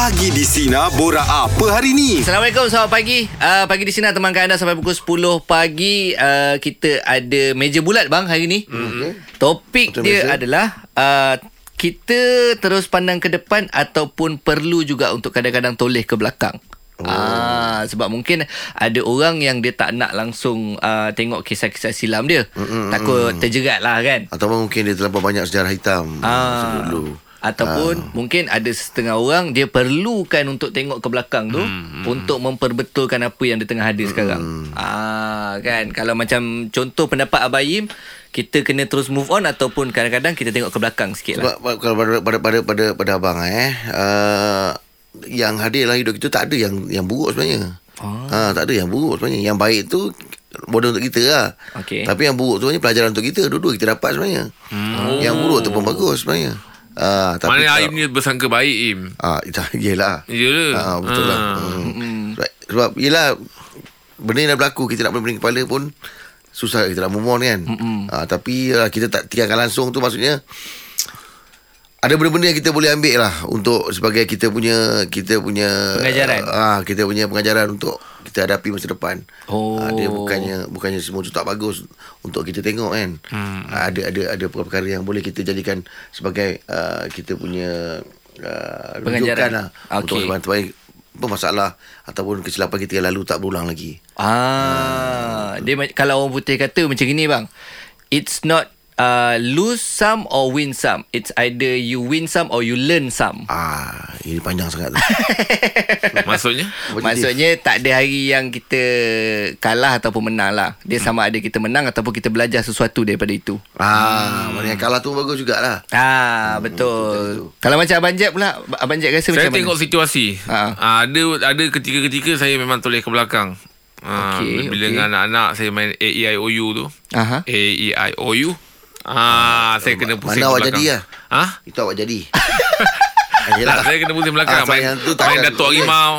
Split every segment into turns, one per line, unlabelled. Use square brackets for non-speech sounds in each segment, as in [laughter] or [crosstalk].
Pagi di Sina Bora apa hari ni?
Assalamualaikum, selamat pagi. Uh, pagi di sini temankan anda sampai pukul 10 pagi. Uh, kita ada meja bulat bang hari ni. Mm-hmm. Topik
Macam
dia
biasa.
adalah uh, kita terus pandang ke depan ataupun perlu juga untuk kadang-kadang toleh ke belakang. Oh. Ah, sebab mungkin ada orang yang dia tak nak langsung uh, tengok kisah-kisah silam dia. Mm-mm, Takut terjerat lah kan.
Ataupun mungkin dia terlampau banyak sejarah hitam
Ah.
dulu.
Ataupun
Ah.
mungkin ada setengah orang dia perlukan untuk tengok ke belakang tu hmm, untuk memperbetulkan apa yang dia tengah ada sekarang. Ah kan kalau macam contoh pendapat Abayim kita kena terus move on ataupun kadang-kadang kita tengok ke belakang sikit lah.
Sebab kalau pada pada pada pada, pada abang eh uh, yang hadir dalam hidup kita tak ada yang yang buruk sebenarnya.
Ah.
Ha, tak ada yang buruk sebenarnya. Yang baik tu bodoh untuk kita lah.
Okey.
Tapi yang buruk tu ni pelajaran untuk kita. Dua-dua kita dapat sebenarnya. Hmm. Yang buruk tu pun bagus sebenarnya. Ah, tapi
Mana
kalau-
Aim ni bersangka baik Im
Ah, [laughs] yelah.
Ya
Ah, betul lah.
Ah.
Hmm. Sebab, sebab yelah benda yang dah berlaku kita nak pening kepala pun susah kita nak move on kan. Ah, tapi uh, kita tak tinggalkan langsung tu maksudnya ada benda-benda yang kita boleh ambil lah untuk sebagai kita punya kita punya
Pengajaran.
ah kita punya pengajaran untuk kita hadapi masa depan.
Oh.
Ah, dia bukannya bukannya semua tu tak bagus untuk kita tengok kan. Hmm. Ah, ada ada ada perkara yang boleh kita jadikan sebagai uh, kita punya uh,
Pengajaran.
lah
Okey.
untuk sebagai apa masalah ataupun kesilapan kita yang lalu tak berulang lagi.
Ah, dia ma- kalau orang putih kata macam gini bang. It's not uh, lose some or win some. It's either you win some or you learn some. [laughs]
Ah, ini panjang sangat tu. [laughs]
Maksudnya
Maksudnya tak ada hari yang kita kalah ataupun menang lah. Dia sama ada kita menang ataupun kita belajar sesuatu daripada itu.
ah, mana yang kalah tu bagus jugalah.
Ah betul. Kalau macam Abang Jeb pula, Abang Jeb rasa
Saya
macam
tengok
mana?
situasi
Ha.
Ah, Ada ada ketika-ketika Saya memang toleh ke belakang Ah,
Okey,
Bila
okey.
dengan anak-anak Saya main A, E, I, O, U tu
Aha.
A, E, I, O, U Ah, saya kena pusing
Mana awak
belakang.
jadi lah?
Ha?
Itu awak jadi. [laughs] ah,
Tak, saya kena pusing belakang
Ah,
main,
yang tu
main Datuk
boleh.
Harimau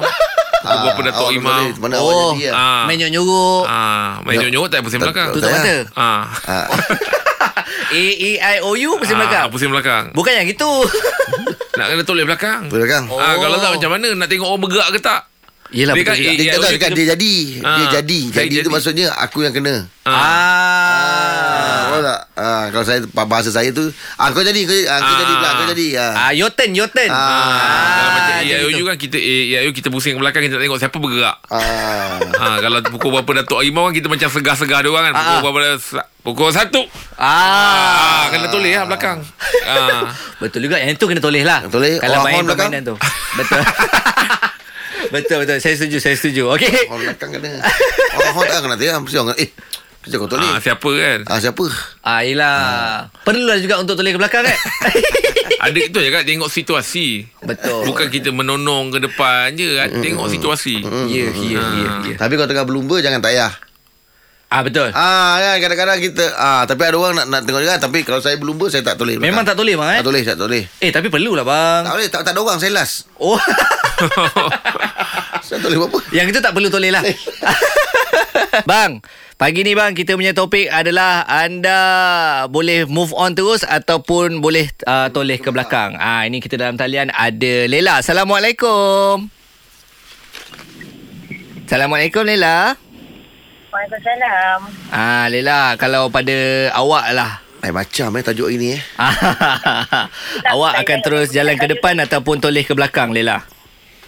Ah,
Beberapa Datuk
awak
Harimau
boleh. Mana awak
Oh,
jadi lah.
Ah.
main nyok-nyuruk.
Ah, main nyok-nyok tak pusing belakang
Tutup
tak
mata.
Ah.
Ah, [laughs]
A, E, I, O, U pusing
Ah,
belakang.
Pusing belakang
Bukan yang itu. [laughs]
Nak kena toleh belakang
belakang.
Oh.
Ah, kalau tak macam mana Nak tengok orang bergerak ke tak
Yelah
Dia
betul
kan
juga.
A,
Dia, tak
O,
tahu
U
kan
kena-
dia jadi. Dia
Ah,
jadi. Jadi,
jadi.
tu maksudnya aku yang kena.
Ah.
Ah.
Tahu tak? Ah, kalau saya bahasa saya tu, ah kau jadi, kau, ah, kau jadi pula, kau jadi. Ah.
Ah, your turn, your turn.
Ah.
Kalau macam AIOU
itu.
kan kita AIOU kita pusing ke belakang kita tengok siapa bergerak.
Ah.
ha, kalau pukul berapa Datuk Harimau kan kita macam segar-segar dia orang kan. Pukul
Ah.
berapa pukul satu.
Ah.
Ah, kena toleh lah belakang. Ah. [laughs]
Betul juga Yang tu kena toleh lah
Toleh.
Kalau
Orang
main
belakang?
permainan tu Betul [laughs] Betul betul Saya setuju Saya setuju Okay
Orang belakang kena. Orang horn tak kena. Mesti orang eh kerja kau toleh.
ah, siapa kan?
Ah siapa?
Ah, yelah. Perlulah juga untuk toleh ke belakang kan?
Ada itu je kan tengok situasi.
Betul.
Bukan kita menonong ke depan je kan. Tengok situasi.
Ya, ya, ya, ya.
Tapi kalau tengah berlumba jangan tak payah.
Ah, betul.
Ah kan kadang-kadang kita ah tapi ada orang nak nak tengok juga tapi kalau saya berlumba saya tak toleh.
Memang tak toleh bang eh?
Tak toleh, tak toleh.
Eh, tapi perlulah bang.
Tak boleh, tak, tak ada orang saya last.
Oh. [laughs]
Saya toleh apa?
Yang itu tak perlu toleh lah. [laughs] bang, pagi ni bang kita punya topik adalah anda boleh move on terus ataupun boleh uh, toleh ke belakang. Ah, ini kita dalam talian ada Lela. Assalamualaikum. Assalamualaikum Lela.
Waalaikumsalam.
Ah, Lela, kalau pada awak lah.
Eh macam eh tajuk ini eh. [laughs]
awak akan terus jalan ke depan ataupun toleh ke belakang, Lela?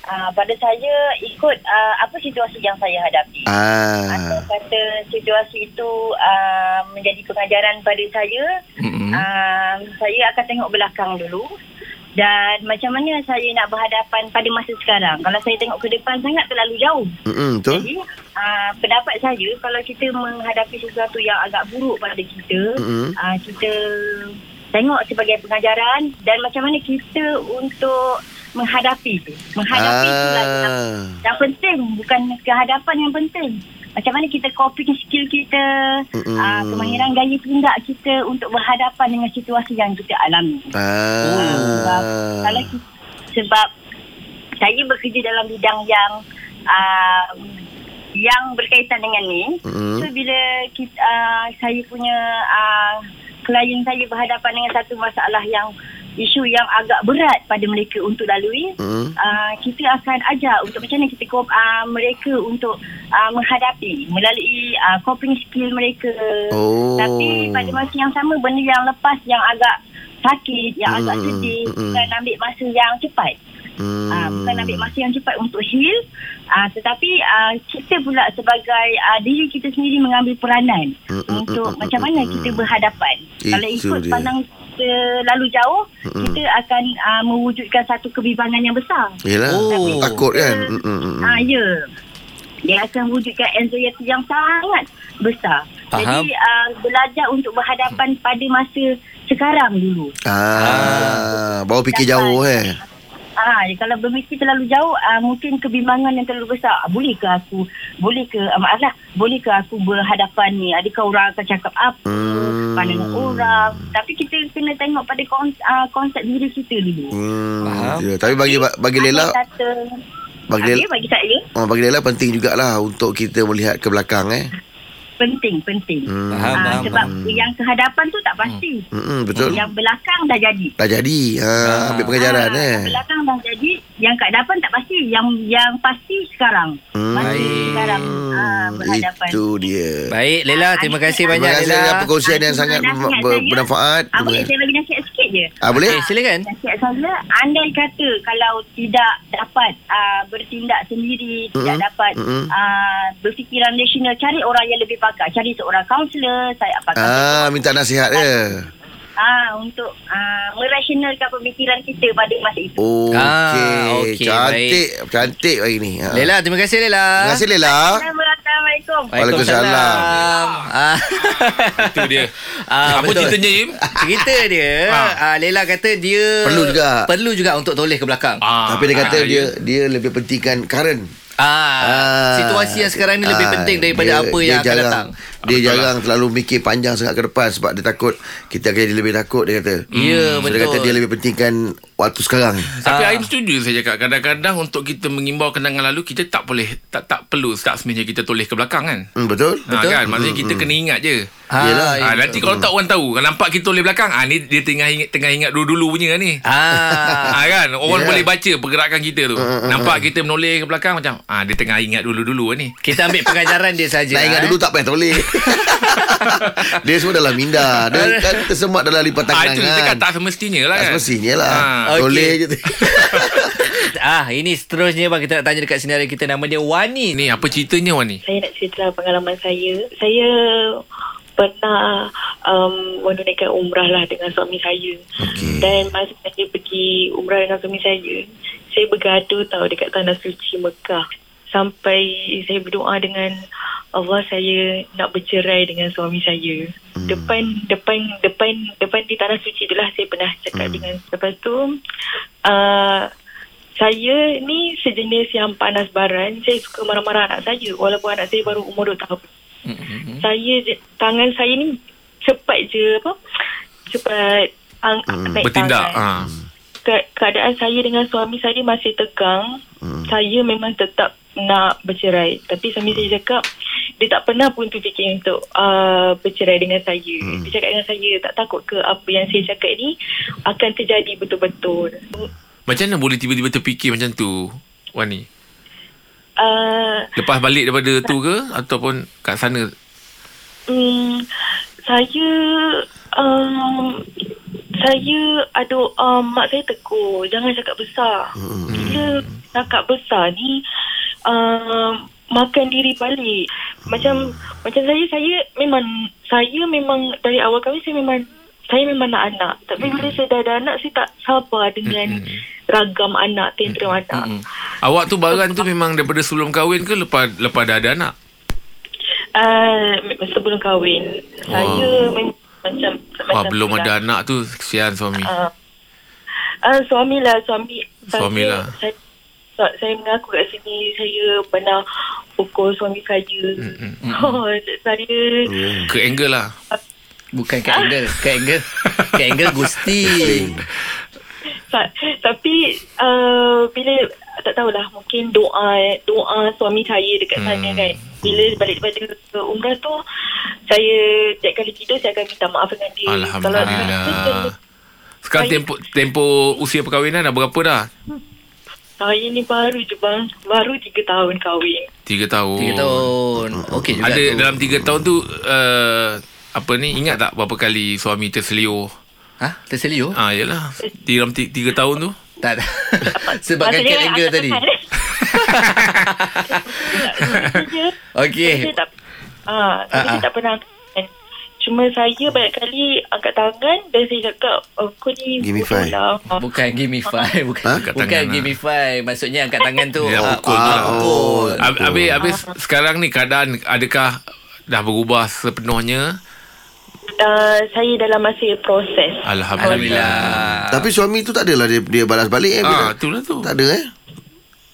Uh, pada saya ikut uh, apa situasi yang saya hadapi. Atau
Ah.
kata situasi itu uh, menjadi pengajaran pada saya,
Mm-mm.
uh, saya akan tengok belakang dulu. Dan macam mana saya nak berhadapan pada masa sekarang. Kalau saya tengok ke depan sangat terlalu jauh.
Hmm betul.
Jadi uh, pendapat saya kalau kita menghadapi sesuatu yang agak buruk pada kita,
Mm-mm.
uh, kita tengok sebagai pengajaran dan macam mana kita untuk menghadapi tu. Menghadapi tu lah yang,
Ah.
yang penting bukan kehadapan yang penting. Macam mana kita coping skill kita,
Mm-mm.
uh, kemahiran gaya tindak kita untuk berhadapan dengan situasi yang kita alami. Sebab,
Ah.
kalau kita, sebab saya bekerja dalam bidang yang uh, yang berkaitan dengan ni.
Mm.
So bila kita, uh, saya punya uh, klien saya berhadapan dengan satu masalah yang isu yang agak berat pada mereka untuk lalui
Hmm.
uh, kita akan ajar untuk macam mana kita uh, mereka untuk uh, menghadapi melalui uh, coping skill mereka
Oh.
tapi pada masa yang sama benda yang lepas yang agak sakit yang agak
Hmm,
sedih
hmm.
bukan ambil masa yang cepat
Hmm.
Ah, bukan ambil masa yang cepat untuk heal ah, tetapi ah, kita pula sebagai ah, diri kita sendiri mengambil peranan
Mm, mm,
untuk
mm,
macam
mm,
mana
mm,
kita berhadapan kalau
Itu
ikut
dia.
pandang kita lalu jauh
Mm, mm.
kita akan ah, mewujudkan satu kebimbangan yang besar
Yelah
Oh.
Takut kan hmm.
ah ya dia akan wujudkan anxiety yang sangat besar
Faham.
jadi ah, belajar untuk berhadapan pada masa sekarang dulu
Ah, Bawa fikir jauh eh
Ah, kalau berfikir terlalu jauh, ah, mungkin kebimbangan yang terlalu besar. Ah, bolehkah aku, bolehkah, ah, maaflah, bolehkah aku berhadapan ni? Adakah orang akan cakap apa?
Hmm.
Pandangan orang. Tapi kita kena tengok pada kons, ah, konsep diri kita dulu.
Hmm,
Faham.
ya. Tapi bagi bagi Lela Bagi Lela
bagi saya,
oh, Bagi Lela penting jugalah Untuk kita melihat ke belakang eh
penting, penting.
Hmm.
Faham,
Ah,
faham,
sebab
faham.
yang kehadapan tu tak pasti.
Hmm, hmm, Betul
Yang belakang dah jadi.
Dah jadi ha, Ambil pengajaran
Ah,
eh
Yang belakang dah jadi, yang kat depan tak pasti. Yang yang pasti sekarang.
Hmm.
Masih sekarang ah, berhadapan.
Itu dia
Baik Lela Terima kasih
Terima
banyak
kasih
Lela
dengan perkongsian yang
Ah,
sangat
nasihat
ber-
saya,
ber- bermanfaat
Ah, boleh saya bagi je.
Ah boleh?
Okay silakan
Nasihat saya, andai kata kalau tidak dapat uh, bertindak sendiri, mm-hmm. tidak dapat
Mm-mm.
uh, berfikiran rasional, cari orang yang lebih pakar. Cari seorang kaunselor, saya apa
Ah, minta nasihat dia.
Ah, untuk uh, merasionalkan pemikiran kita pada masa itu.
Okey.
Ah, okey,
cantik, cantik hari ni. Ha.
Lela terima kasih Lela
Terima kasih Lela.
Assalamualaikum.
Waalaikumsalam.
Ah.
Itu dia.
Ah,
Apa
betul.
ceritanya, Im?
Cerita dia ah. Lela kata dia
Perlu juga.
Perlu juga untuk toleh ke belakang
Ah,
Tapi dia kata
ah,
dia
ya.
dia lebih pentingkan current.
Ah,
Ah.
situasi yang sekarang ni lebih
Ah,
penting daripada
dia-
apa
dia
yang akan
jarang,
datang.
Dia
Betul
jarang terlalu mikir panjang sangat ke depan sebab dia takut kita akan jadi lebih takut dia kata.
Ya,
So, dia
betul.
kata dia lebih pentingkan waktu sekarang.
Tapi
Ah.
Aim setuju saya cakap Kadang-kadang untuk kita mengimbau kenangan lalu Kita tak boleh Tak tak perlu Tak sebenarnya kita toleh ke belakang kan
Hmm, betul?
Ha, kan Maksudnya kita kena ingat je
Ah,
Yelah.
ya.
Ha, nanti kalau tak orang tahu Kalau nampak kita toleh belakang ah ni dia tengah ingat tengah ingat dulu-dulu punya ni.
Ah. [laughs]
Ah kan orang
Yelah.
boleh baca pergerakan kita tu. Nampak kita menoleh ke belakang macam ah dia tengah ingat dulu-dulu ni.
Kita ambil pengajaran dia saja.
Nak ingat
eh.
dulu tak payah toleh [laughs] [laughs] Dia semua dalam minda Dia [laughs] kan tersemat dalam lipatan
Ah itu kita kan tak semestinya lah
Tak
kan.
semestinya lah
Ah.
Okey.
Toleh je [laughs]
ah, ini seterusnya bang kita nak tanya dekat sinaria kita nama dia Wani.
Ni apa ceritanya Wan ni?
saya nak cerita pengalaman saya. Saya pernah um, menunaikan umrah lah dengan suami saya.
Okey.
Dan masa saya pergi umrah dengan suami saya, saya bergaduh tau dekat Tanah Suci Mekah. Sampai saya berdoa dengan Allah saya nak bercerai dengan suami saya. Hmm. Depan depan depan depan di Tanah Suci tu lah saya pernah cakap hmm. dengan lepas tu uh, saya ni sejenis yang panas baran. Saya suka marah-marah anak saya walaupun anak saya baru umur 2 tahun.
Mm-hmm.
Saya tangan saya ni cepat je apa? Cepat ang,
Hmm,
naik
Bertindak.
tangan.
Ha.
Ke- keadaan saya dengan suami saya masih tegang.
Hmm.
Saya memang tetap nak bercerai. Tapi suami saya cakap dia tak pernah pun terfikir untuk uh, bercerai dengan saya.
Hmm.
Dia cakap dengan saya tak takut ke apa yang saya cakap ni akan terjadi betul-betul.
Macam mana boleh tiba-tiba terfikir macam tu Wan ni?
Uh,
Lepas balik daripada tu ke ataupun kat sana?
Hmm, saya um, saya ada um, mak saya tegur jangan cakap besar.
Hmm.
Bila cakap besar ni um, makan diri balik. Macam macam saya saya memang saya memang dari awal kahwin saya memang saya memang nak anak. Tapi bila saya dah ada anak saya tak sabar dengan ragam anak, tantrum anak.
Hmm. Awak tu baran tu memang daripada sebelum kahwin ke lepas lepas dah ada anak?
Uh, sebelum kahwin saya memang macam
Wah,
macam
belum
lah.
ada anak tu kesian suami.
Uh, uh, suami lah suami
Suami
saya,
lah.
saya, saya, saya mengaku kat sini saya pernah pukul suami saya
Mm-mm. [laughs]
oh, saya
Ke angle lah.
Bukan kat angle, kat angle. Kat angle Gusti. [laughs]
tapi uh, bila tak tahulah mungkin doa doa suami saya dekat
Hmm.
sana kan bila balik daripada ke umrah tu saya setiap kali tidur saya akan minta maaf dengan dia
Alhamdulillah. Sekarang
Saya-
tempoh, tempoh usia perkahwinan dah berapa dah?
Saya ni baru je bang. Baru 3 tahun kahwin.
Tiga tahun.
Tiga tahun. Okey juga
Ada
tu.
dalam tiga tahun tu uh, apa ni ingat tak berapa kali suami terseliur?
Ha? Terseliur?
Ah yalah. Di dalam ti- tiga tahun tu.
Tak. [laughs] Sebabkan
Maksudnya
cat angle tadi. Okey. [laughs]
saya tak ah, saya
Ah, ah.
tak pernah angkat. Cuma saya banyak kali angkat tangan dan saya cakap, oh, kau ni
Gamify.
bodoh lah. Ah,
Bukan gamify Bukan,
Ha?
Bukan
tangan lah.
gamify Maksudnya angkat tangan tu
Ya,
ah,
pukul tu
ah,
lah.
pukul.
Hab- Habis habis sekarang ni keadaan adakah dah berubah sepenuhnya?
Uh, saya dalam masa proses.
Alhamdulillah.
Alhamdulillah
Tapi suami tu tak adalah dia, dia balas balik eh.
Ah,
bila-
itulah tu.
Tak ada eh.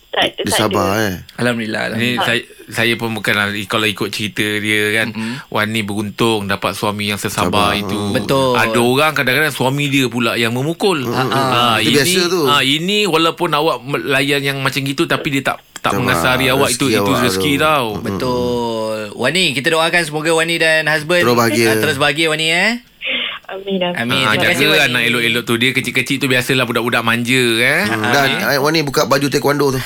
Tak,
Dia
tak
sabar
ada.
eh.
Alhamdulillah,
Ni
Alhamdulillah.
saya saya pun bukanlah kalau ikut cerita dia kan mm-hmm. Wan ni beruntung dapat suami yang sesabar
Sabar.
itu.
Betul.
Ada orang kadang-kadang suami dia pula yang memukul.
ah.
Itu
ini
biasa tu.
ah, ini walaupun awak layan yang macam gitu tapi dia tak tak mengasari awak itu itu rezeki tau.
Betul Wani Kita doakan semoga Wani dan husband
Terus bahagia.
ah, Terus bahagia Wani eh
Amin, amin.
Amin
Ah,
kasih
jaga
Wani
anak elok-elok tu Dia kecil-kecil tu Biasalah budak-budak manja eh.
Hmm, Dan eh, Wan ni buka baju taekwondo tu.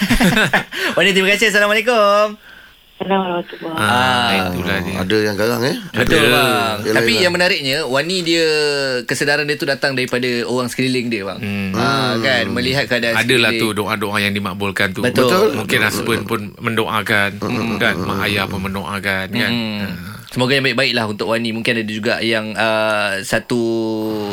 [laughs]
Wani terima kasih Assalamualaikum
Assalamualaikum warahmatullahi
Ah, itulah dia.
Ada yang garang eh.
Betul
Ada.
bang
Yelah,
Tapi
yelah.
yang menariknya Wani dia Kesedaran dia tu datang Daripada orang sekeliling dia bang
Hmm.
ha, Kan Melihat keadaan
Adalah tu
sekeliling.
doa-doa yang dimakbulkan tu.
Betul.
Betul.
Mungkin husband pun mendoakan kan, mak ayah pun mendoakan kan.
Hmm. Semoga yang baik-baik lah untuk Wani. Mungkin ada juga yang uh, Satu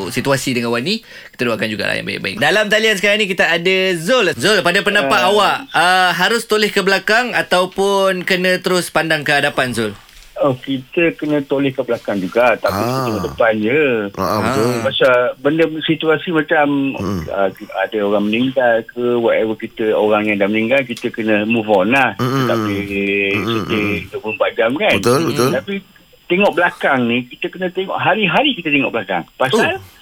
situasi dengan Wani Kita doakan jugalah yang baik-baik. Dalam talian sekarang ni kita ada Zul. Zul pada pendapat awak uh, Harus toleh ke belakang Ataupun kena terus pandang ke hadapan Zul
Oh, kita kena toleh ke belakang juga. Tak
Ah.
ah. tengok depan je.
Ah, betul.
Pasal benda situasi macam hmm. uh, ada orang meninggal ke whatever kita orang yang dah meninggal kita kena move on lah.
Hmm,
Kita tak
hmm,
boleh
hmm,
sedih 24 jam kan.
Betul, betul.
Tapi tengok belakang ni kita kena tengok hari-hari kita tengok belakang. Pasal
Oh.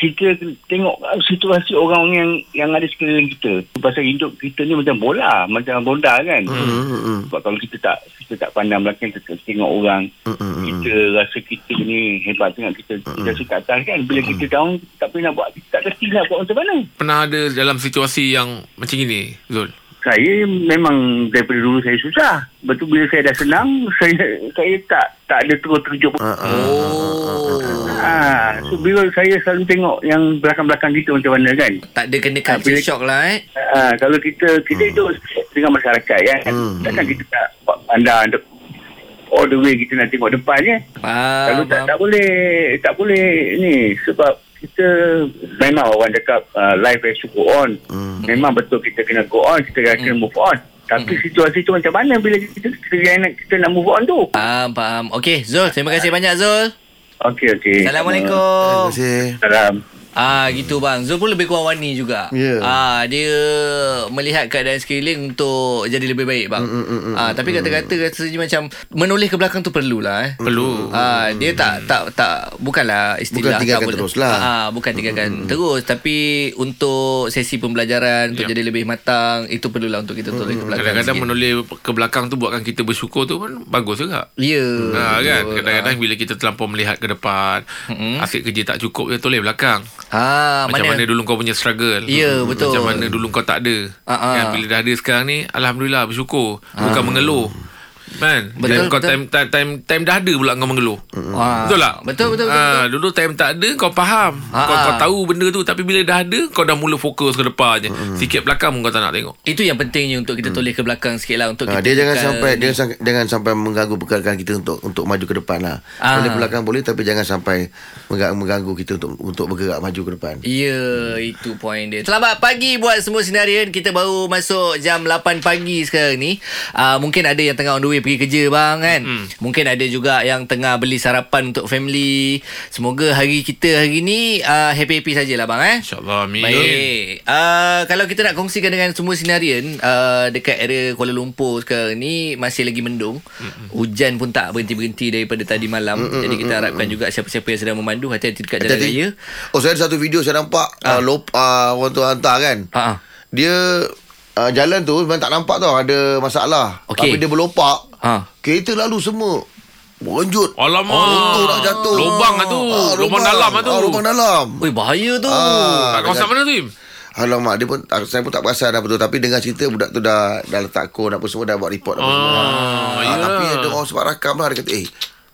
Kita tengok situasi orang yang yang ada sekeliling kita. Pasal hidup kita ni macam bola, macam bonda kan.
Hmm, hmm, hmm.
Sebab kalau kita tak kita tak pandang belakang kita tengok orang
Hmm, hmm, hmm.
kita rasa kita ni hebat sangat kita kita rasa kat atas kan bila kita down kita tak boleh nak buat kita tak kerti nak buat macam mana
Pernah ada dalam situasi yang macam ini, Zul?
Saya memang daripada dulu saya susah. Betul bila saya dah senang [laughs] saya saya tak tak ada terus terjun.
Ah, ah,
Oh
ah so bila saya selalu tengok yang belakang-belakang kita macam mana kan?
Tak ada kena
Ah,
culture
bila-
shock lah eh.
Ah, kalau kita kita hidup dengan masyarakat kan
Hmm.
takkan kita tak pandang all the way kita nak tengok depan je
Faham,
Kalau tak, tak boleh tak boleh ni sebab kita memang orang cakap uh, life has to go on.
Hmm.
Memang betul kita kena go on, kita kena move on. Tapi situasi tu macam mana bila kita kita nak, kita nak move on tu?
Faham, faham Okey Zul Terima kasih banyak Zul
Okey okey.
Assalamualaikum
Terima kasih.
Salam.
Ah gitu bang. Zul pun lebih kurang Wani juga.
Ya.
Ah dia melihat keadaan sekeliling untuk jadi lebih baik bang.
Mm, mm, mm,
ah tapi kata-kata rasanya macam menoleh ke belakang tu perlulah eh.
Perlu.
Ah dia tak tak tak bukanlah istilah
Bukan tinggalkan
tak boleh.
terus lah.
Ah bukan tinggalkan terus tapi untuk sesi pembelajaran untuk
Ya.
jadi lebih matang itu perlulah untuk kita toleh ke belakang.
Kadang-kadang
sikit.
menoleh ke belakang tu buatkan kita bersyukur tu pun bagus juga.
Ya.
Ha, kan kadang-kadang bila kita terlampau melihat ke depan
Mm-mm.
asyik kerja tak cukup dia toleh belakang
Ah
macam mana? dulu kau punya struggle
Ya, betul.
macam mana dulu kau tak ada
ah.
kan bila dah ada sekarang ni alhamdulillah bersyukur bukan mengeluh kan
Betul,
kau
betul.
time, time time time dah ada pula kau mengeluh
Ah,
Betul tak?
Betul betul betul.
Ah,
betul.
dulu time tak ada kau faham.
Ah,
kau,
ah.
kau tahu benda tu tapi bila dah ada kau dah mula fokus ke depan je. Sikit belakang pun kau tak nak tengok.
Itu yang pentingnya untuk kita toleh ke belakang sikit lah untuk
Ha,
kita
dia jangan sampai dia sang- jangan sampai mengganggu pergerakan kita untuk untuk maju ke depan lah.
Ah.
Ke belakang boleh tapi jangan sampai mengganggu, mengganggu kita untuk untuk bergerak maju ke depan.
Ya, itu poin dia. Selamat pagi buat semua sinarian. Kita baru masuk jam 8 pagi sekarang ni. Uh, mungkin ada yang tengah on the way pergi kerja bang kan. Hmm. Mungkin ada juga yang tengah beli sarapan untuk family. Semoga hari kita hari ni uh, happy-happy sajalah bang eh.
InsyaAllah amin.
Baik. Uh, kalau kita nak kongsikan dengan semua sinarian uh, dekat area Kuala Lumpur sekarang ni masih lagi mendung. Mm-mm. Hujan pun tak berhenti-berhenti daripada tadi malam. Mm-mm. Jadi kita harapkan juga siapa-siapa yang sedang memandu hati-hati dekat jalan
Hati-hati.
raya.
Oh saya ada satu video saya nampak
Ah.
uh, lop uh, orang tu hantar kan.
Ha ah.
Dia uh, jalan tu memang tak nampak tau ada masalah.
Okey.
Tapi dia berlopak.
Ha.
Kereta lalu semua Berenjut
Alamak.
Runtuh nak jatuh
Lubang lah tu. Lubang dalam lah tu.
ah, Lubang dalam
Ui, bahaya tu.
Ah,
Kat kawasan mana tu Im?
Alamak dia pun ah, Saya pun tak perasan apa tu Tapi dengar cerita Budak tu dah Dah letak kod Apa semua Dah buat report apa semua
Ah,
Ah,
ya.
Tapi ada orang sebab rakam lah Dia kata eh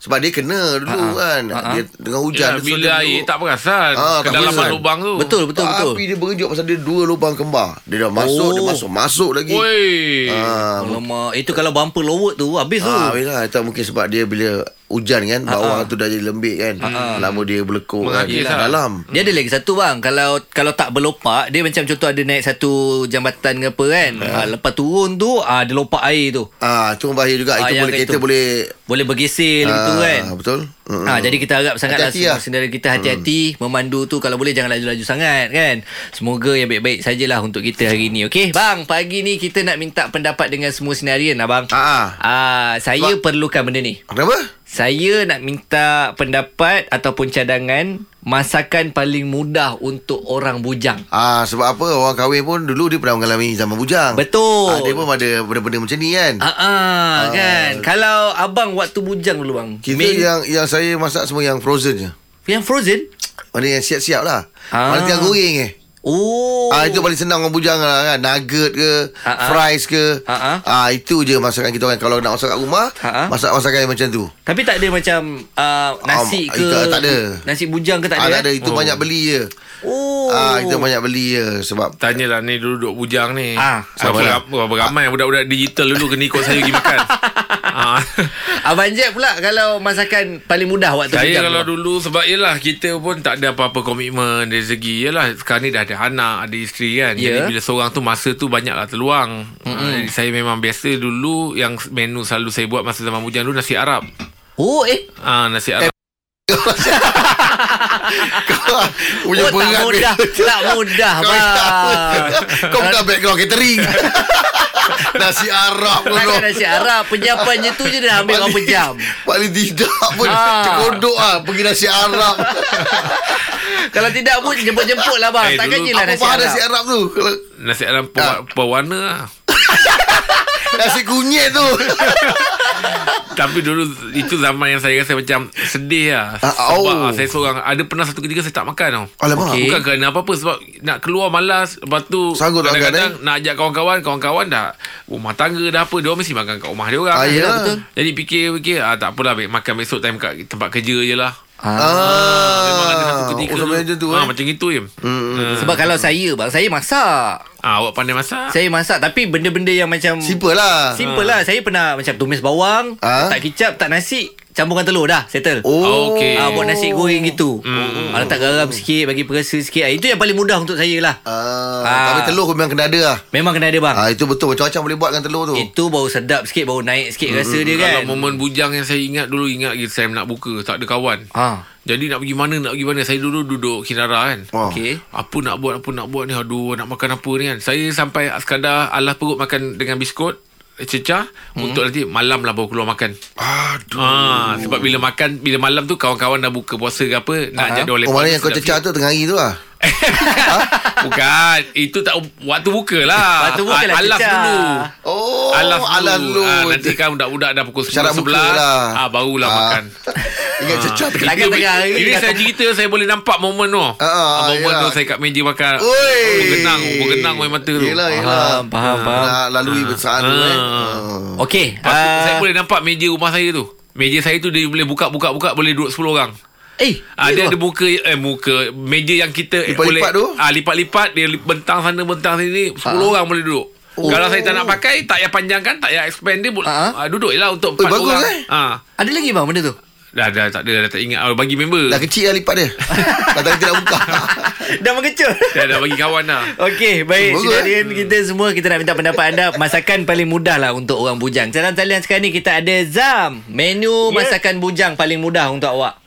Sebab dia kena dulu kan Dia dengan hujan
Ya,
dia
bila air
duduk.
tak perasan
Ah, tak
Kedalaman
perasan.
lubang tu
Betul, betul, betul.
Tapi dia berenjut Pasal dia dua lubang kembar Dia dah masuk
Oh.
Dia masuk Masuk lagi
Woi
Ah,
Alamak, itu kalau bumper lower tu habis tu.
Ah, yelah, tak mungkin sebab dia bila hujan kan bawah tu dah jadi lembik kan. Lama dia berlekuk kan
lah.
dalam.
Dia ada lagi satu bang Kalau kalau tak berlopak Dia macam contoh ada naik satu jambatan ke apa kan ha. Lepas turun tu ah, Dia lopak air tu
Ah, tu bahaya juga.
Ah,
itu
yang
boleh kereta
itu.
boleh
Boleh bergesil gitu
ah,
kan
Betul. Mm-mm.
Ha, jadi kita harap sangatlah
lah.
saudara kita hati-hati memandu tu kalau boleh jangan laju-laju sangat kan. Semoga yang baik-baik sajalah untuk kita hari ni. Okey, bang, pagi ni kita nak minta pendapat dengan semua senarian bang.
Ah, ah.
Ah, saya
Sebab-
perlukan benda ni.
Kenapa?
Saya nak minta pendapat ataupun cadangan masakan paling mudah untuk orang bujang.
Ah, sebab apa orang kahwin pun dulu dia pernah mengalami zaman bujang.
Betul.
Ah, dia pun ada benda-benda macam ni kan.
Ah, ah, kan. Kalau abang waktu bujang dulu bang.
Kita
main-
yang yang saya masak semua yang frozen je.
yang frozen.
Mana yang siap-siap lah.
Ah.
Mana tinggal goreng eh.
Oh.
Ah itu paling senang orang bujang lah kan. Nugget ke,
Ah, ah.
fries ke.
Ah, ah.
Ah itu je masakan kita orang kalau nak masak kat rumah,
Ah, ah.
masak masakan yang macam tu.
Tapi tak ada macam uh, nasi
Ah,
ke
tak ada.
Nasi bujang ke tak
ah,
ada?
tak ada
eh?
itu banyak beli je.
Oh.
Ah itu banyak beli je sebab
Tanyalah ni dulu duduk bujang ni
Ah,
sama lah.
berapa ramai budak-budak digital dulu Kena ikut saya pergi makan [laughs] ah.
Abang Jack pula kalau masakan paling mudah waktu
Saya
bujang.
kalau
tu.
dulu Sebab yelah Kita pun tak ada apa-apa komitmen Dari segi Yelah sekarang ni dah ada anak Ada isteri kan
Ya.
Jadi bila seorang tu Masa tu banyaklah terluang mm-hmm. Jadi saya memang biasa dulu Yang menu selalu saya buat Masa zaman bujang dulu Nasi Arab
Oh eh.
ah Nasi Arab [laughs]
punya
oh, tak
berat
mudah. tak mudah
Kau
bang.
tak- [laughs] Kau bukan background catering. [laughs] Nasi Arab pun.
Takkan nasi Arab Penjapannya tu je dah ambil berapa jam
Paling tidak pun
Ah.
Cekodok lah Pergi nasi Arab
Kalau tidak pun Jemput-jemput lah bang
Eh,
Takkan je lah
Apa
nasi Arab
nasi Arab tu
Nasi Arab
Ah.
per, perwarna lah
Nasi kunyit tu
Tapi dulu Itu zaman yang saya rasa macam Sedih lah.
Ah,
Sebab
oh.
ah, saya seorang Ada pernah satu ketika Saya tak makan tau.
Alamak.
Okey.
Bukan kerana apa-apa Sebab nak keluar malas Lepas tu
Sanggup
Kadang-kadang
makan,
Nak ajak kawan-kawan Kawan-kawan dah Rumah tangga dah apa Dia mesti makan kat rumah dia orang.
Ah,
betul.
Jadi fikir-fikir ah, Tak apalah Makan besok time kat tempat kerja je lah
Ah,
Memang ada satu ketika
oh, sampai macam tu
ah,
eh.
Macam itu je hmm.
Sebab kalau saya bang Saya masak.
Ah, Awak pandai masak?
Saya masak Tapi benda-benda yang macam
Simple lah.
Simple lah. Saya pernah macam tumis bawang
Ah.
Tak kicap Tak nasi Campurkan telur dah Settle
Oh
Okey.
Ah, buat nasi goreng gitu.
Hmm.
Ah, letak garam sikit, bagi perasa sikit. Ah, itu yang paling mudah untuk saya lah.
Ah,
Ah.
Tapi telur memang kena ada lah
Memang kena ada bang.
ah, Itu betul Macam-macam boleh buat dengan telur tu
Itu baru sedap sikit, baru naik sikit rasa dia kan.
Kalau momen bujang yang saya ingat dulu Ingat lagi saya nak buka Tak ada kawan
Ha.
Jadi nak pergi mana Nak pergi mana Saya dulu duduk Kinara kan
Wah.
Okey.
Apa nak buat Apa nak buat ni Aduh nak makan apa ni kan Saya sampai sekadar Alah perut makan dengan biskut Cecah hmm. Untuk nanti malam lah baru keluar makan
Aduh
ah, Sebab bila makan Bila malam tu Kawan-kawan dah buka puasa ke apa Nak
Ah.
jadual
Oh
lepak
mana
tu
yang kau cecah tu Tengah hari tu lah [laughs]
Bukan Itu tak Waktu buka lah
Waktu buka lah
Ah, Alas
cecah.
dulu
Oh
Alas dulu,
Alas dulu
Ah, Nanti kan budak-budak dah pukul 10
Syarat buka
11
lah.
ah, Barulah
Ah.
makan [laughs]
Ingat cecah
Takkan tengah
Ini saya cerita Saya boleh nampak momen tu
Ah, ah,
Momen
yelah.
tu saya kat meja makan
Oi.
Bergenang Bergenang main mata tu
Yelah yelah
Faham, faham, faham.
Nak lalui besar tu eh
Ah.
Ah.
Okey. Ah,
Saya boleh nampak meja rumah saya tu Meja saya tu Dia boleh buka-buka-buka Boleh duduk 10 orang
Eh,
Ah, dia ada muka eh muka meja yang kita
Lipat-lipat
boleh
tu?
ah lipat-lipat dia bentang sana bentang sini 10 orang boleh duduk.
Oh.
Kalau saya tak nak pakai tak payah panjangkan tak payah expand dia boleh
Ah.
ah, duduk je lah untuk 4
Oi, bagus,
orang.
eh?
Ah.
ada lagi bang benda tu?
Dah dah tak ada dah tak ingat ah, bagi member.
Dah kecil dah lipat dia Dah tadi tidak buka [laughs]
Dah mengecut.
dah dah bagi kawan dah.
Okey, baik.
Bagus,
Sinarian kita semua kita nak minta pendapat anda masakan paling mudah lah untuk orang bujang. Dalam talian sekarang ni kita ada Zam. Menu
Ya.
masakan bujang paling mudah untuk awak.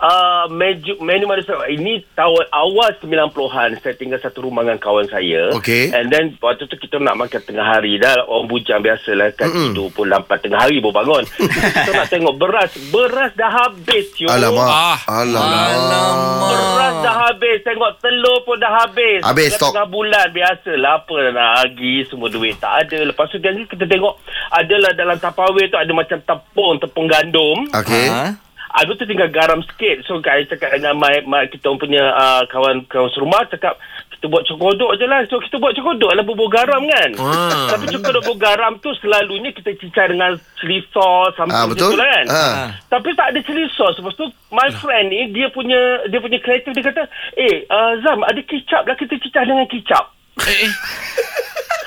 Uh, menu, menu madrasah ini tahun awal 90-an saya tinggal satu rumah dengan kawan saya.
Okey.
And then waktu tu kita nak makan tengah hari dah orang bujang biasalah kan
Mm-mm.
tidur pun lambat tengah hari baru bangun. [laughs] kita nak tengok beras, beras dah habis yo.
Alamak.
Ah.
Alamak.
Beras dah habis Tengok telur pun dah habis
Habis
Dah
stok.
Tengah bulan Biasalah Apa nak lagi Semua duit tak ada Lepas tu dia kita tengok Adalah dalam tapawir tu Ada macam tepung Tepung gandum
Okey.
Ha?
Aku tu tinggal garam sikit So saya cakap dengan my, my, Kita orang punya uh, Kawan kawan serumah Cakap Kita buat cokodok je lah So kita buat cokodok lah Bubur garam kan
Ah.
Tapi cokodok bubur garam tu Selalunya kita cicai dengan Chili sauce Something
Ah, betul.
lah kan
Ah.
tapi tak ada chili sauce. Lepas tu, my friend ni, dia punya dia punya kreatif, dia kata, eh, uh, Zam, ada kicap lah, kita cicah dengan kicap.
Eh, eh. [laughs]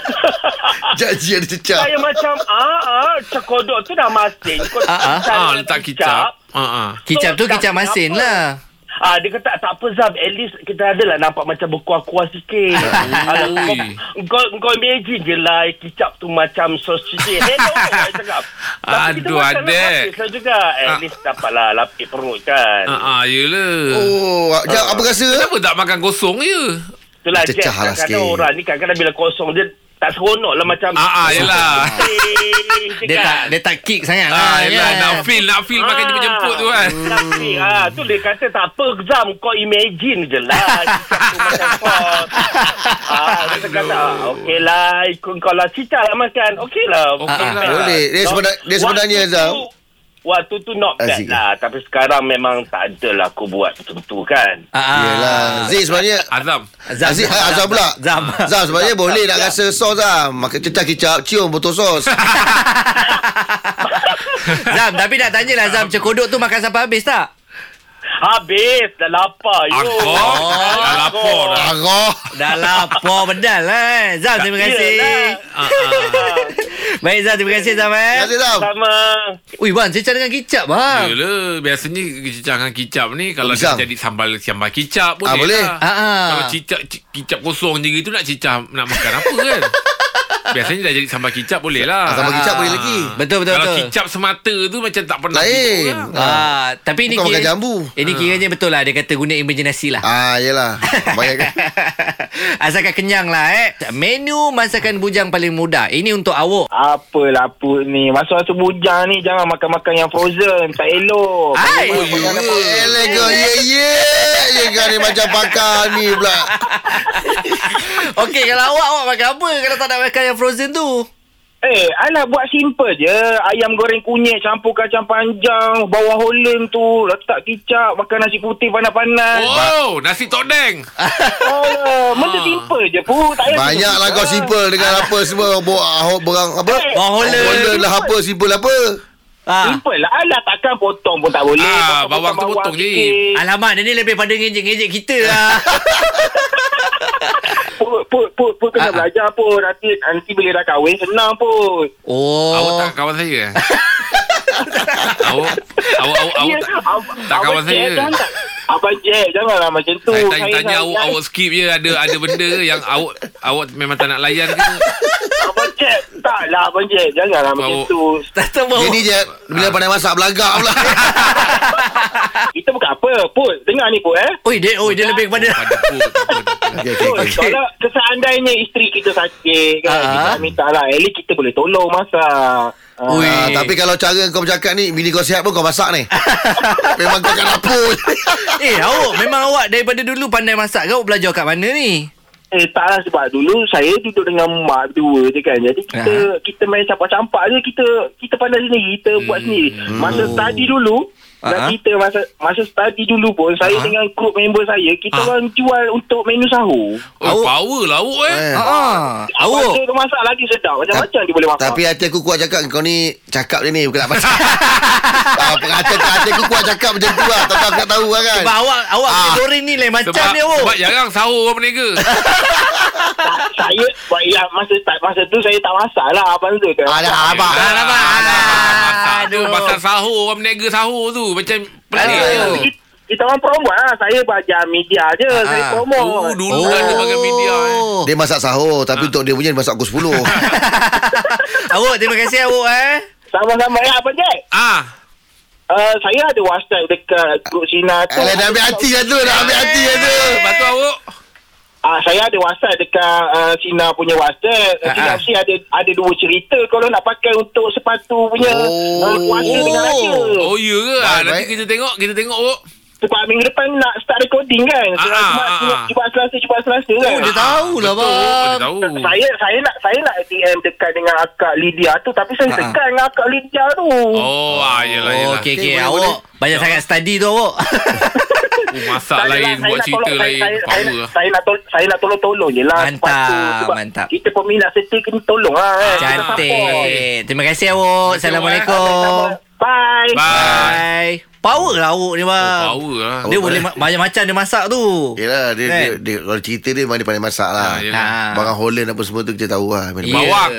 [laughs]
Janji ada cecah.
Saya macam, ah, ah, cakodok tu dah masin. Kau
Ah, ah.
Ah, letak kicap. Ah, ah.
Kicap tu kicap masin
apa.
lah.
Ah, dia kata tak apa Zam At least kita adalah nampak macam berkuah-kuah sikit [laughs] Alah, kau, kau, kau imagine je lah Kicap tu macam sos sikit Hello saya cakap Tapi kita
Aduh,
makan lah, habis lah juga At
Ah.
least dapatlah lapik perut kan
Ah, ah, yelah.
Oh, jap, apa rasa?
Kenapa tak makan kosong je?
Itulah Jack
lah
Kadang-kadang orang ni Kadang-kadang bila kosong Dia tak seronok lah macam
Ah, ah, yelah. [laughs]
Eh,
Dia
kan?
tak dia tak kick sangat
Ah,
lah.
yelah.
kan?
Nak feel, nak feel makan jemput-jemput tu kan.
Tapi, ah, tu dia kata tak apa Zam kau imagine je lah [laughs] tu macam kau ah, Dia kata ah, okey lah Ikut kau lah Cicak lah makan Okey lah
Okey lah.
Boleh. Dia sebenar- dia sebenarnya, Zam.
Tu- Waktu tu not bad
Asyik.
lah Tapi sekarang memang tak ada lah Aku buat macam tu kan
Ah, ah.
Yelah. Zee sebenarnya
Azam.
Zam,
Aziz, ah, Azam pula
Zam.
Zam sebenarnya boleh nak rasa sos Zam Makan cecah kicap Cium botol sos [laughs]
Zam, tapi nak tanya lah Zam, cekodok tu makan sampai habis tak?
Habis Dah lapar yo.
Angkor. Dah lapar dah.
Arah
Dah lapar bedal lah eh. Zam, [laughs] terima kasih.
Yelah.
Ah, ah.
Baik Zam, terima kasih Zam
Terima
eh.
kasih Zam
Sama
Ui bang, cecah dengan kicap bang.
Yelah Biasanya Cicak dengan kicap ni Kalau dia jadi sambal Sambal kicap boleh
Ah, boleh.
lah.
Ah, ah.
Kalau cicak ci- Kicap kosong je gitu Nak cicap Nak makan apa kan [laughs] Biasanya dah jadi sambal kicap boleh lah
Ah, Sambal kicap boleh lagi.
Betul betul
Kalau
betul.
kicap semata tu Macam tak pernah
Lain.
lah.
Ah, tapi ini
Bukan
kira,
makan jambu.
Ini kiranya betul lah. Dia kata guna imaginasi lah.
Ah, yelah. Banyak kan? [laughs]
Asalkan kenyang lah eh. Menu masakan bujang paling mudah. Ini untuk awak.
Apalah put ni. Masa-masa bujang ni Jangan makan-makan yang frozen. Tak elok.
Hai.
Kau. Ye ye. Ye ni macam pakar ni pula. [laughs]
Okey, kalau awak awak makan apa? Kalau tak nak makan yang frozen tu?
Eh, alah buat simple je. Ayam goreng kunyit campur kacang panjang, bawang holeng tu, letak kicap, makan nasi putih panas-panas.
Oh Nasi todeng [laughs]
Oh, benda simple je pun. Tak payah
Banyak lah kau simple Dengan apa semua Bawa ahok berang Apa
Bawang holeng.
Holeng lah apa Simple apa
Ah.
Simple lah. Alah takkan potong pun tak boleh.
Ah,
Potong-potong
bawang tu potong je.
Alamak, dia ni lebih pada ngejek-ngejek kita lah. [laughs]
Put, put, put, put kena
Ah, ah.
belajar pun. Nanti, nanti bila dah kahwin, senang pun.
Oh.
Awak tak kawan saya? [laughs] Awak Awak awak, awak tak, tak kawan saya
tak- Abang Jack, janganlah macam tu.
Saya tanya, tanya awak Awak skip je Ada ada benda yang awak Awak memang tak nak layan ke
Abang Jack, taklah Abang Jack. Janganlah macam tu.
Tak tahu bawa.
Ini je Bila pandai masak belagak pula [laughs]
Kita bukan apa. Put, dengar ni Put eh.
Oi, dia oi dia lebih kepada
kalau keseandainya isteri kita sakit kan,
Ah.
kita minta lah. At least kita boleh tolong masak. Ah.
Ui.
Ah, tapi kalau cara kau bercakap ni Bini kau sihat pun kau masak ni [laughs] Memang kau kat dapur [laughs]
Eh, awak memang awak daripada dulu pandai masak? Awak belajar kat mana ni?
Eh taklah sebab dulu saya duduk dengan mak berdua je kan. Jadi kita kita main campak-campak je kita kita pandai sendiri, kita buat sendiri. Masa study dulu dan
Ah.
kita masa masa study dulu pun saya
Ah.
dengan grup member saya kita
Ah.
orang jual untuk menu sahur.
Oh,
Awak-
power lah awak eh.
Ah,
Awak dia masak lagi sedap. Macam-macam dia boleh masak.
Tapi hati aku kuat cakap Kau ni cakap je ni Bukan nak baca [laughs] ah, Pengacar hati aku kuat cakap macam tu lah Tak tahu nak tahu lah kan
Sebab awak awak
Ah.
Dorin ni lain macam
Sebab,
ni awak.
sebab jarang sahur orang berniaga. [laughs]
saya ya masa masa tu saya tak masak lah abang tu kan.
Alah abang
alah.
Masak tu
Aduh.
pasal sahur orang berniaga sahur tu macam pelik
Aduh.
je.
Kita, kita orang promote lah. Saya belajar media je.
Ah.
Saya
Oh,
promote.
dulu oh. ada bagian media eh.
Dia masak sahur Tapi untuk dia punya Dia masak pukul 10 [laughs]
awak terima kasih awak eh.
Sama-sama ya Abang Jack.
Ah,
Uh, saya ada WhatsApp dekat grup Sina tu.
Alah, dah ambil hati dah tu. Dah ambil hati dah tu.
Lepas tu awak
Ah, saya ada WhatsApp dekat uh, Sina punya WhatsApp.
Ah,
Sina
ah.
mesti ada ada dua cerita kalau nak pakai untuk sepatu punya
Oh.
uh, puasa dengan raja.
Oh ya ke ah, Nanti kita tengok Kita tengok awak
Sebab minggu depan nak start recording kan. Sebab
ah, ah, ah.
Jumaat Selasa, Jumaat Selasa kan.
Oh, dia tahu lah
Betul
bang.
Dia tahu
Saya saya nak saya nak DM dekat dengan akak Lydia tu tapi saya
Ah, ah.
tekan dengan akak Lydia tu.
Oh ah, yelah,
Oh,
yelah.
okey okey. Awak
boleh.
banyak sangat study tu awak.
Oh, masak
Tak
lain
adalah,
Buat
nak
cerita
tolong,
lain
saya, saya,
Power
saya,
lah
saya nak tol- saya nak tolong-tolong je lah
Mantap.
Sebab
mantap.
Kita peminat setia kena tolong lah kan.
Cantik. Terima kasih awak. Assalamualaikum.
Bye.
Bye
Bye. Power lah awak ni
Oh,
bang.
power lah
Dia boleh ma- banyak macam dia masak tu.
Yelah, dia,
Kan?
dia, dia, kalau cerita dia memang dia pandai masak lah.
Ah, yelah.
Ha.
Barang Holland apa semua tu kita tahu lah.
Ya.
Bawang.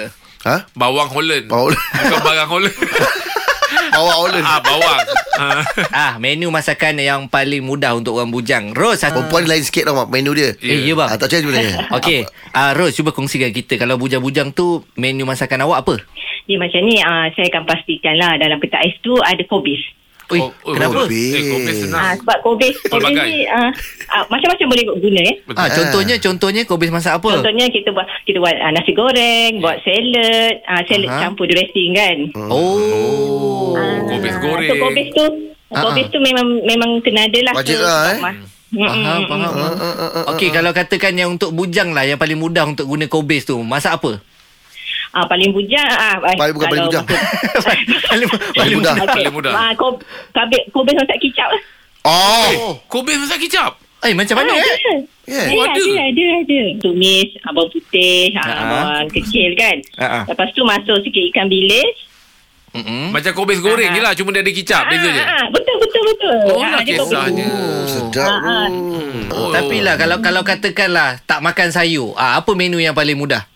Ha?
Bawang Holland
Bawang
Bukan barang Holland [laughs]
Bawang Holland.
Ah bawang [laughs] ah.
Ah, menu masakan yang paling mudah untuk orang bujang. Ros, satu.
Perempuan lain sikit tau Mak, menu dia.
Eh, ya bang.
Ah, tak macam sebenarnya.
Okey, ah Ros cuba kongsikan kita kalau bujang-bujang tu menu masakan awak apa?
Dia macam ni, uh, saya akan pastikan lah dalam peta ais tu ada kobis.
Ui,
Oh, oh,
kenapa?
Kobe.
Eh kobe
Ah, sebab kobis, kobis ni uh, uh, macam-macam boleh guna eh.
Ah, contohnya contohnya kobis masak apa?
Contohnya kita buat kita buat uh, nasi goreng, buat salad, uh, salad
Aha.
campur dressing kan.
Oh.
Ah,
Kobis goreng.
So kobis tu,
Ah,
kobis
ah.
tu memang memang kena ada lah.
Wajib lah, eh.
mas-
Faham, faham.
Ah, ah, ah, ah,
Okey, kalau katakan yang untuk bujang lah yang paling mudah untuk guna kobis tu, masak apa?
Ah paling bujang ah ah,
Paling- bukan paling [laughs] bujang.
paling paling
mudah.
Okey.
Paling mudah.
Ah kabit, kobis masak kicap lah.
Oh.
Kobe masak kicap
Eh, macam mana
ah,
eh?
ada.
Yeah.
Ada,
Oh, ada.
ada, ada, ada. Tumis, bawang putih, ah, bawang kecil kan. Lepas tu masuk sikit ikan bilis.
Mm-mm.
Macam kobe goreng
Ah.
je lah Cuma dia ada kicap Beza je
betul, betul, betul.
Oh,
Ah,
lah
dia kobis.
kisahnya.
Sedap.
Ah, ah.
Hmm.
Oh.
Tapi lah kalau kalau katakanlah tak makan sayur, ah, apa menu yang paling mudah?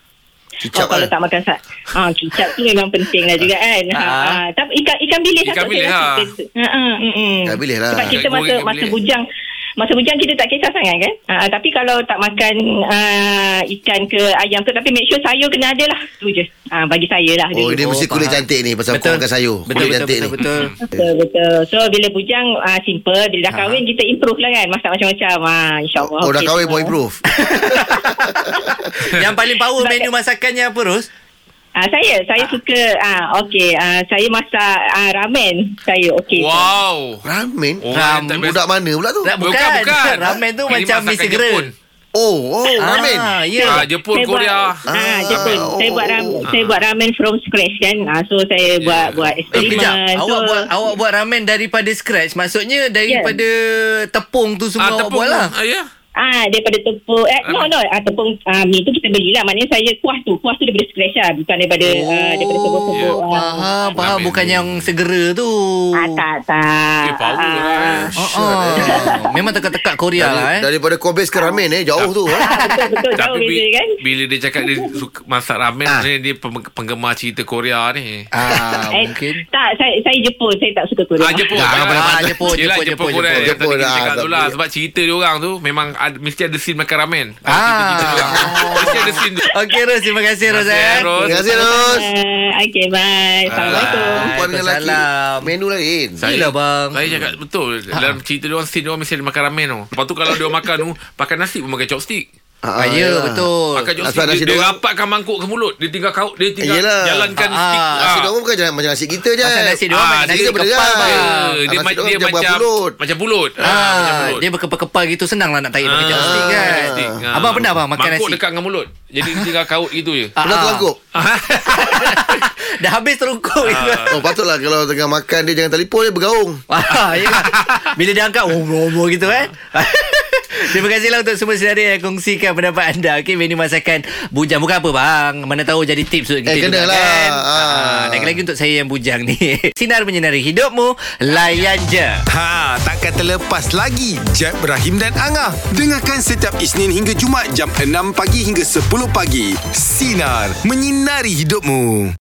Kicap
oh, kalau
lah.
tak makan sat. Ah, kicap tu memang penting lah juga kan. Ha,
Ah.
ah. Tapi ikan ikan bilis
Ikan bilis lah.
rasa. Ha, mm.
Ikan bilis lah.
Sebab kita
Ikan
masa
goreng, ikan
masa
bilis.
bujang Masa bujang kita tak kisah sangat kan uh, Tapi kalau tak makan uh, Ikan ke ayam tu Tapi make sure sayur kena ada lah Tu je uh, Bagi saya lah
Oh, ini
Oh,
mesti kulit
faham.
cantik ni pasal kau makan sayur.
Betul,
kulit
betul,
cantik
betul,
ni.
betul. [laughs]
Betul betul So bila bujang uh, Simple Bila dah
Ha.
kahwin Kita improve lah kan Masak macam-macam uh, InsyaAllah
Oh, dah
okey
kahwin mau improve. [laughs]
yang paling power menu masakannya apa, Ros?
Ah saya saya suka ah okey ah saya masak ah, ramen saya okey.
Wow
Ramen.
Oh,
Ram-
tak biasa.
Budak mana pula tu?
Tak, bukan.
Bukan, bukan.
Ramen tu
Ini
macam mi segera.
Jepun.
Oh, oh, ramen.
Ah, ya.
Ah, Jepun,
Saya
Korea
Buat, ah, Jepun.
Ah,
saya
oh.
buat ram, saya buat ramen from scratch kan. Ah, so saya buat buat
Eh, kejap.
eksperimen. so,
Awak buat awak buat ramen daripada scratch. Maksudnya daripada tepung tu semua
Ah,
awak
tepung
buat lah.
ah, ya.
Ah, daripada tepung eh, no no ah, tepung ah, mi tu kita belilah maknanya saya kuah tu kuah tu daripada scratch lah bukan daripada
Oh,
ah, daripada tepung-tepung
ya.
ah.
Faham, faham. Bukan yang segera tu.
ah tak tak
Eh, power
Ah,
lah. eh.
Oh, oh. Memang tekak-tekak Korea lah eh.
Daripada Kobe's ke ramen eh, jauh tu. eh.
ah, betul betul jauh
Tapi
beza
bi-
kan
bila dia cakap dia suka masak ramen
Ah.
ni dia penggemar cerita Korea ni.
Ah, [laughs]
Eh,
mungkin.
tak saya saya Jepun saya tak suka Korea
Ah Jepun.
Ah,
Ah,
Jepun,
Yelah,
Jepun,
Jepun,
Jepun,
Korea.
Jepun.
Yang tadi kita
Jepun,
cakap
ah,
tu lah
tapi-
sebab cerita dia orang tu memang ada, mesti ada scene makan ramen. Ah.
Ah.
Dia orang. Mesti ada scene tu.
Okey Ros, terima kasih Ros
Terima kasih,
eh.
Ros.
Terima kasih, Ros.
Ah, okay bye assalamualaikum
Perempuan dengan lelaki. Menu lain.
Yelah, bang.
Saya cakap betul. Dalam cerita dia orang scene dia orang mesti ada makan ramen tu. Lepas tu kalau dia makan tu pakai nasi pun pakai chopstick.
Ah, ya, betul.
Pakai
Asal
chopstick
nasi
dia, dia
dorang-
rapatkan mangkuk ke mulut. Dia tinggal kau dia tinggal
Yelah.
jalankan
Ah,
stick.
Nasi dia bukan macam macam nasi kita je.
Pasal nasi dia orang
Ah,
macam nasi
dia
kepal bang.
Ya, dia,
Ah, nasi
dia
dorang macam
macam
pulut.
Macam pulut. Ah, macam
Ah,
pulut.
dia berkepal-kepal gitu senang lah nak tarik pakai
Ah,
kan.
stick. Ah.
Abang pernah bang makan
Mangkuk
nasi?
dekat dengan mulut. Jadi dia tinggal kaut gitu je.
Ah,
Pernah
ah.
terlangkup? [laughs]
Dah habis terungkuk gitu.
Oh patutlah kalau tengah makan dia jangan telefon dia bergaung.
Ah, yelah. Bila dia angkat Ngobrol-ngobrol gitu eh Terima kasihlah untuk semua sedara yang kongsikan pendapat anda Okey, menu masakan bujang Bukan apa bang Mana tahu jadi tips untuk kita
Eh, kena
juga
lah.
kan
Ah.
Lagi-lagi untuk saya yang bujang ni [laughs] Sinar menyinari hidupmu Layan je
Ha, takkan terlepas lagi Jeb, Ibrahim dan Angah. Dengarkan setiap Isnin hingga Jumaat jam 6 pagi hingga 10 pagi. Sinar, menyinari hidupmu.